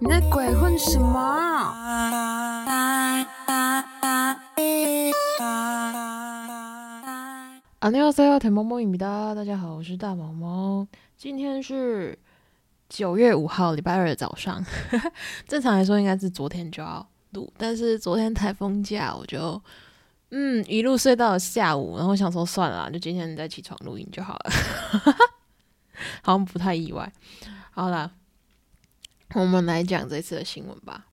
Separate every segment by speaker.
Speaker 1: 你在鬼混什么？
Speaker 2: 안녕하세요대모모입니다大家好，我是大毛毛。今天是九月五号，礼拜二的早上。正常来说应该是昨天就要录，但是昨天台风假，我就嗯一路睡到了下午，然后想说算了，就今天再起床录音就好了。好像不太意外。好了， 我们来讲这次的新闻吧。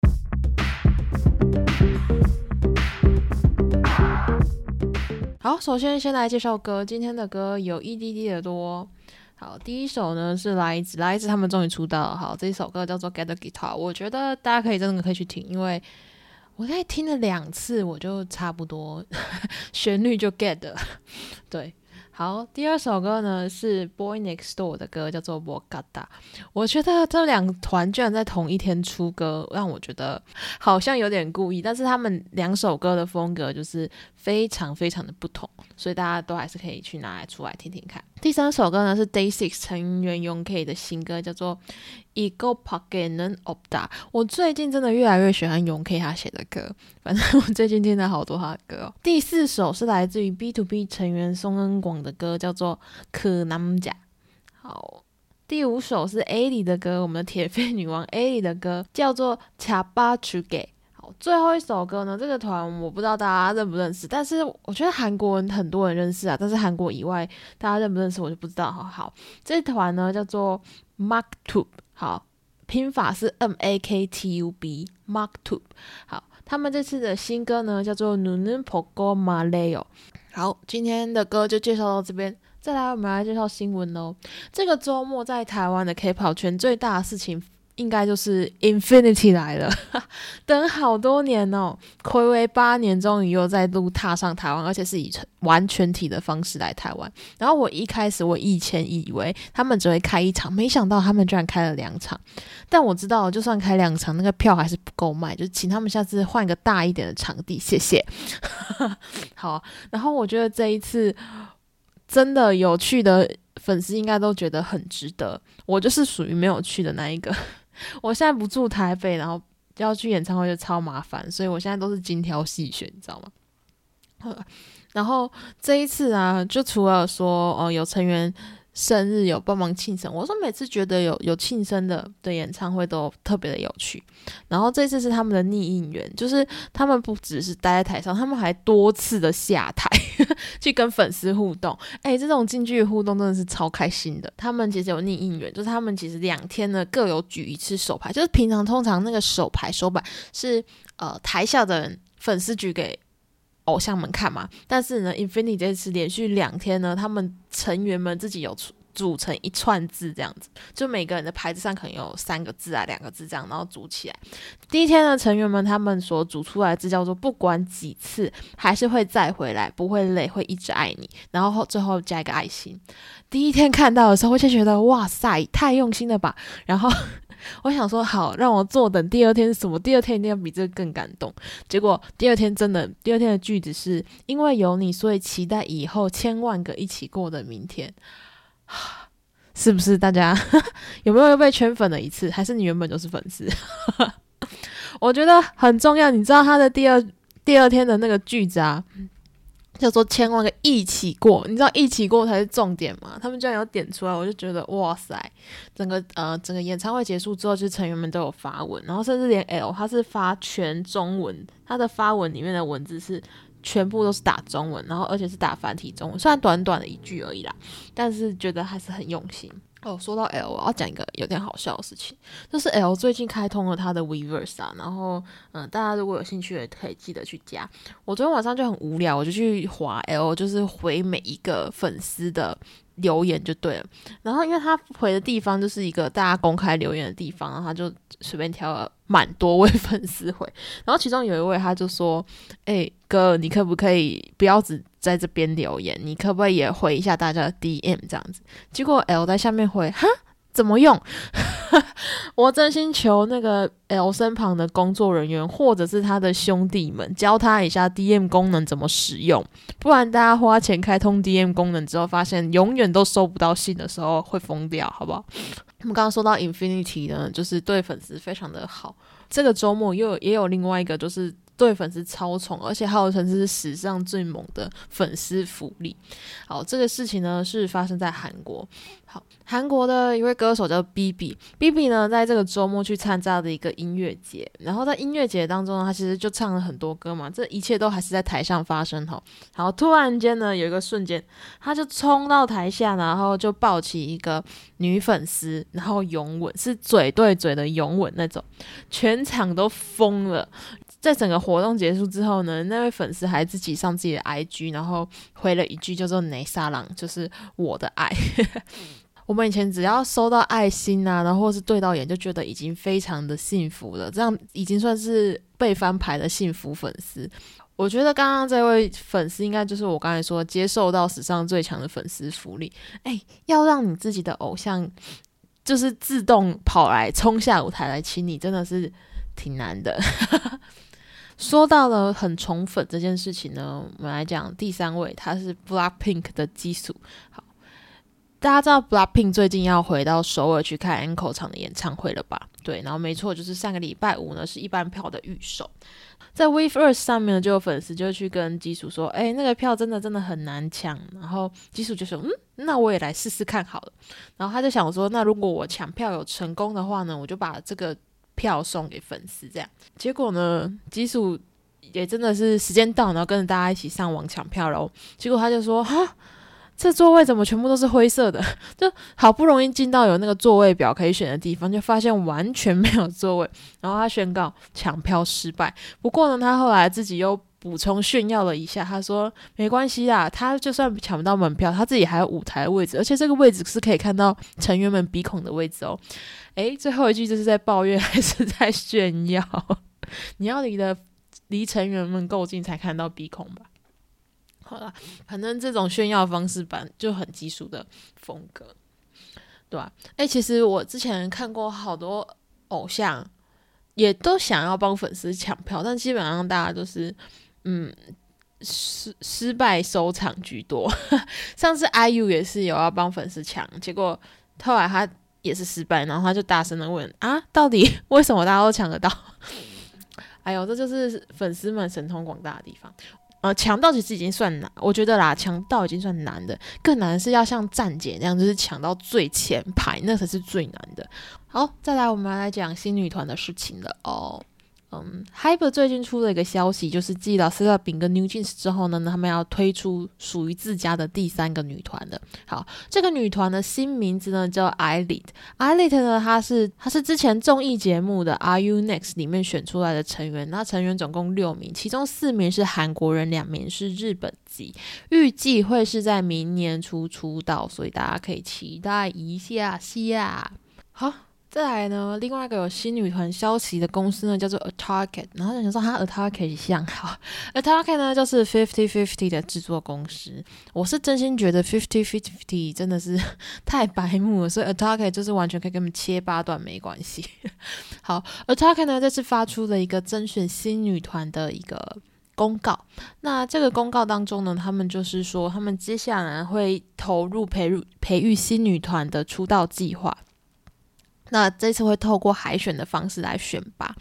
Speaker 2: 好，首先先来介绍歌，今天的歌有一滴滴的多。好，第一首呢是来自来自他们终于出道。好，这一首歌叫做《Get the Guitar》，我觉得大家可以真的可以去听，因为我在听了两次，我就差不多 旋律就 get 了。对。好，第二首歌呢是 Boy Next Door 的歌，叫做《我嘎达》。我觉得这两团居然在同一天出歌，让我觉得好像有点故意。但是他们两首歌的风格就是非常非常的不同，所以大家都还是可以去拿来出来听听看。第三首歌呢是 Day Six 成员 Yong K 的新歌，叫做。一个 pocket 能 opda，我最近真的越来越喜欢永 K 他写的歌，反正我最近听了好多他的歌。第四首是来自于 B to B 成员宋恩广的歌，叫做可南甲。好，第五首是 A 里的歌，我们的铁肺女王 A 里的歌叫做恰巴曲给。好，最后一首歌呢，这个团我不知道大家认不认识，但是我觉得韩国人很多人认识啊，但是韩国以外大家认不认识我就不知道。好好，这团呢叫做 Mark Two。好，拼法是 M A K T U B，Mark Two。好，他们这次的新歌呢叫做 Nunu Pogo Maleo。好，今天的歌就介绍到这边，再来我们来介绍新闻喽。这个周末在台湾的 K-pop 圈最大的事情。应该就是 Infinity 来了，等好多年哦，暌违八年，终于又再度踏上台湾，而且是以完全体的方式来台湾。然后我一开始我以前以为他们只会开一场，没想到他们居然开了两场。但我知道，就算开两场，那个票还是不够卖，就请他们下次换个大一点的场地，谢谢。好，然后我觉得这一次真的有趣的粉丝应该都觉得很值得，我就是属于没有去的那一个。我现在不住台北，然后要去演唱会就超麻烦，所以我现在都是精挑细选，你知道吗？然后这一次啊，就除了说哦有成员。生日有帮忙庆生，我说每次觉得有有庆生的的演唱会都特别的有趣。然后这次是他们的逆应援，就是他们不只是待在台上，他们还多次的下台 去跟粉丝互动。哎，这种近距离互动真的是超开心的。他们其实有逆应援，就是他们其实两天呢各有举一次手牌，就是平常通常那个手牌手板是呃台下的人粉丝举给偶像们看嘛，但是呢，Infinity 这次连续两天呢，他们成员们自己有出。组成一串字这样子，就每个人的牌子上可能有三个字啊、两个字这样，然后组起来。第一天的成员们他们所组出来的字叫做“不管几次还是会再回来，不会累，会一直爱你”，然后后最后加一个爱心。第一天看到的时候，我就觉得哇塞，太用心了吧！然后我想说好，让我坐等第二天是什么？第二天一定要比这个更感动。结果第二天真的，第二天的句子是因为有你，所以期待以后千万个一起过的明天。是不是大家 有没有又被圈粉了一次？还是你原本就是粉丝？我觉得很重要。你知道他的第二第二天的那个句子啊，叫做“千万个一起过”。你知道一起过才是重点吗？他们居然有点出来，我就觉得哇塞！整个呃整个演唱会结束之后，就是成员们都有发文，然后甚至连 L 他是发全中文，他的发文里面的文字是。全部都是打中文，然后而且是打繁体中文，虽然短短的一句而已啦，但是觉得还是很用心哦。说到 L，我要讲一个有点好笑的事情，就是 L 最近开通了他的 Weverse 啊，然后嗯，大家如果有兴趣的可以记得去加。我昨天晚上就很无聊，我就去划 L，就是回每一个粉丝的。留言就对了，然后因为他回的地方就是一个大家公开留言的地方，然后他就随便挑了蛮多位 粉丝回，然后其中有一位他就说：“哎哥，你可不可以不要只在这边留言，你可不可以也回一下大家的 DM 这样子？”结果 L 在下面回：“哈。”怎么用？我真心求那个 L 身旁的工作人员，或者是他的兄弟们，教他一下 DM 功能怎么使用。不然大家花钱开通 DM 功能之后，发现永远都收不到信的时候，会疯掉，好不好？我们刚刚说到 Infinity 呢，就是对粉丝非常的好。这个周末又也有另外一个，就是对粉丝超宠，而且号称是史上最猛的粉丝福利。好，这个事情呢是发生在韩国。好，韩国的一位歌手叫 B B，B B 呢在这个周末去参加的一个音乐节，然后在音乐节当中呢，他其实就唱了很多歌嘛，这一切都还是在台上发生哈。好，突然间呢有一个瞬间，他就冲到台下，然后就抱起一个女粉丝，然后拥吻，是嘴对嘴的拥吻那种，全场都疯了。在整个活动结束之后呢，那位粉丝还自己上自己的 IG，然后回了一句叫做“内沙朗”，就是我的爱。我们以前只要收到爱心啊，然后或是对到眼，就觉得已经非常的幸福了，这样已经算是被翻牌的幸福粉丝。我觉得刚刚这位粉丝应该就是我刚才说接受到史上最强的粉丝福利。哎，要让你自己的偶像就是自动跑来冲下舞台来亲你，真的是挺难的。说到了很宠粉这件事情呢，我们来讲第三位，他是 Blackpink 的基础。好。大家知道 Blackpink 最近要回到首尔去看 a n k e 场的演唱会了吧？对，然后没错，就是上个礼拜五呢是一般票的预售，在 Wave Earth 上面呢就有粉丝就去跟基础说：“哎，那个票真的真的很难抢。”然后基础就说：“嗯，那我也来试试看好了。”然后他就想说：“那如果我抢票有成功的话呢，我就把这个票送给粉丝。”这样，结果呢，基叔也真的是时间到，然后跟着大家一起上网抢票喽。结果他就说：“哈。”这座位怎么全部都是灰色的？就好不容易进到有那个座位表可以选的地方，就发现完全没有座位。然后他宣告抢票失败。不过呢，他后来自己又补充炫耀了一下，他说：“没关系啦，他就算抢不到门票，他自己还有舞台位置，而且这个位置是可以看到成员们鼻孔的位置哦。”诶，最后一句就是在抱怨还是在炫耀？你要离的离成员们够近才看到鼻孔吧？好了，反正这种炫耀方式版就很基础的风格，对吧？哎，其实我之前看过好多偶像，也都想要帮粉丝抢票，但基本上大家都是嗯失失败收场居多。上次 IU 也是有要帮粉丝抢，结果后来他也是失败，然后他就大声的问啊，到底为什么大家都抢得到？哎呦，这就是粉丝们神通广大的地方。呃，抢到其实已经算难，我觉得啦，抢到已经算难的，更难的是要像站姐那样，就是抢到最前排，那才是最难的。好，再来我们来讲新女团的事情了哦。嗯，Hyper 最近出了一个消息，就是继了 s e l a 饼跟 New Jeans 之后呢，他们要推出属于自家的第三个女团的。好，这个女团的新名字呢叫 i l i t i l i t 呢，她是她是之前综艺节目的 Are You Next 里面选出来的成员，那成员总共六名，其中四名是韩国人，两名是日本籍，预计会是在明年初出道，所以大家可以期待一下下。好。再来呢，另外一个有新女团消息的公司呢，叫做 A Target。然后就想说，它 A Target 像好，A Target 呢就是 Fifty Fifty 的制作公司。我是真心觉得 Fifty Fifty 真的是 太白目了，所以 A Target 就是完全可以跟他们切八段没关系。好，A Target 呢这次发出了一个甄选新女团的一个公告。那这个公告当中呢，他们就是说，他们接下来会投入培育培育新女团的出道计划。那这次会透过海选的方式来选拔。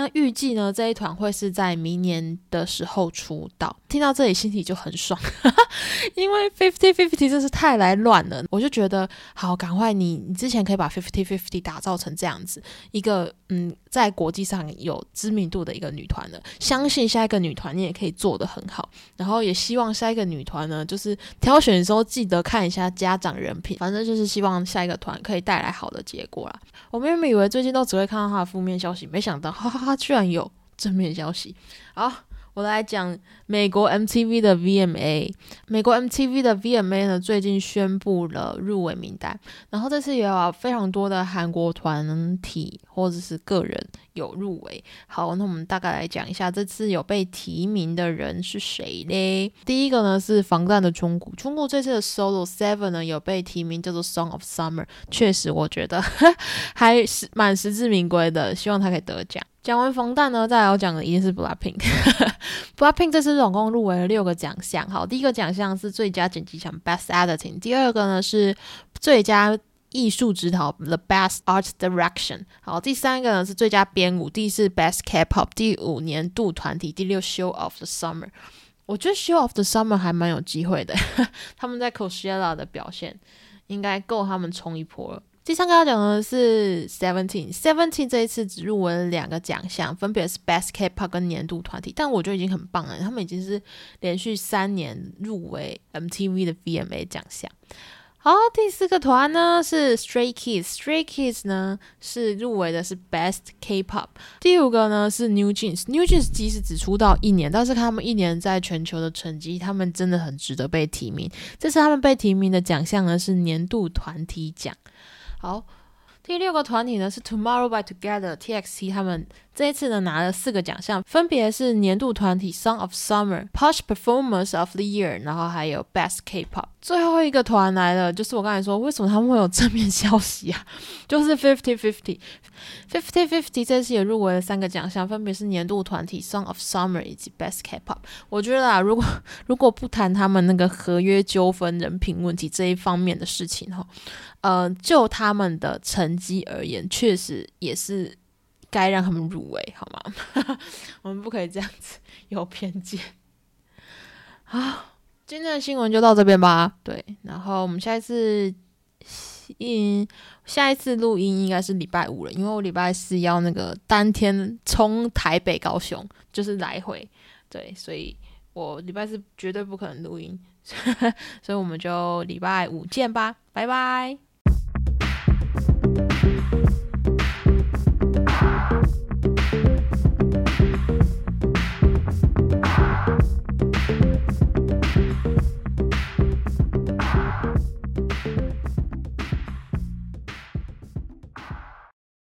Speaker 2: 那预计呢，这一团会是在明年的时候出道。听到这里，心里就很爽，因为 fifty fifty 真是太来乱了。我就觉得，好，赶快你，你之前可以把 fifty fifty 打造成这样子一个，嗯，在国际上有知名度的一个女团了。相信下一个女团你也可以做得很好。然后也希望下一个女团呢，就是挑选的时候记得看一下家长人品。反正就是希望下一个团可以带来好的结果啦。我们原本以为最近都只会看到她的负面消息，没想到，哈哈，他居然有正面消息。好。我来讲美国 MTV 的 VMA，美国 MTV 的 VMA 呢，最近宣布了入围名单，然后这次也有非常多的韩国团体或者是个人有入围。好，那我们大概来讲一下这次有被提名的人是谁嘞？第一个呢是防弹的中国，中国这次的 Solo Seven 呢有被提名叫做 Song of Summer，确实我觉得 还是蛮实至名归的，希望他可以得奖。讲完防弹呢，再来要讲的一定是 Blackpink。Blackpink 这次总共入围了六个奖项。好，第一个奖项是最佳剪辑奖 Best Editing，第二个呢是最佳艺术指导 The Best Art Direction。好，第三个呢是最佳编舞，第四 Best K-pop，第五年度团体，第六 Show of the Summer。我觉得 Show of the Summer 还蛮有机会的，他们在 Coachella 的表现应该够他们冲一波了。第三个要讲的是 Seventeen，Seventeen 这一次只入围了两个奖项，分别是 Best K-pop 跟年度团体，但我觉得已经很棒了，他们已经是连续三年入围 MTV 的 VMA 奖项。好，第四个团呢是 Stray Kids，Stray Kids 呢是入围的是 Best K-pop。第五个呢是 New Jeans，New Jeans 即使只出道一年，但是看他们一年在全球的成绩，他们真的很值得被提名。这次他们被提名的奖项呢是年度团体奖。好。第六个团体呢是 Tomorrow by Together TXT，他们这一次呢拿了四个奖项，分别是年度团体 Song of Summer、Push Performance of the Year，然后还有 Best K-pop。最后一个团来了，就是我刚才说为什么他们会有正面消息啊？就是 Fifty Fifty。Fifty Fifty 这次也入围了三个奖项，分别是年度团体 Song of Summer 以及 Best K-pop。我觉得啊，如果如果不谈他们那个合约纠纷、人品问题这一方面的事情哈。呃，就他们的成绩而言，确实也是该让他们入围，好吗？我们不可以这样子有偏见。好，今天的新闻就到这边吧。对，然后我们下一次，嗯，下一次录音应该是礼拜五了，因为我礼拜四要那个当天冲台北、高雄，就是来回。对，所以我礼拜四绝对不可能录音，所以我们就礼拜五见吧，拜拜。you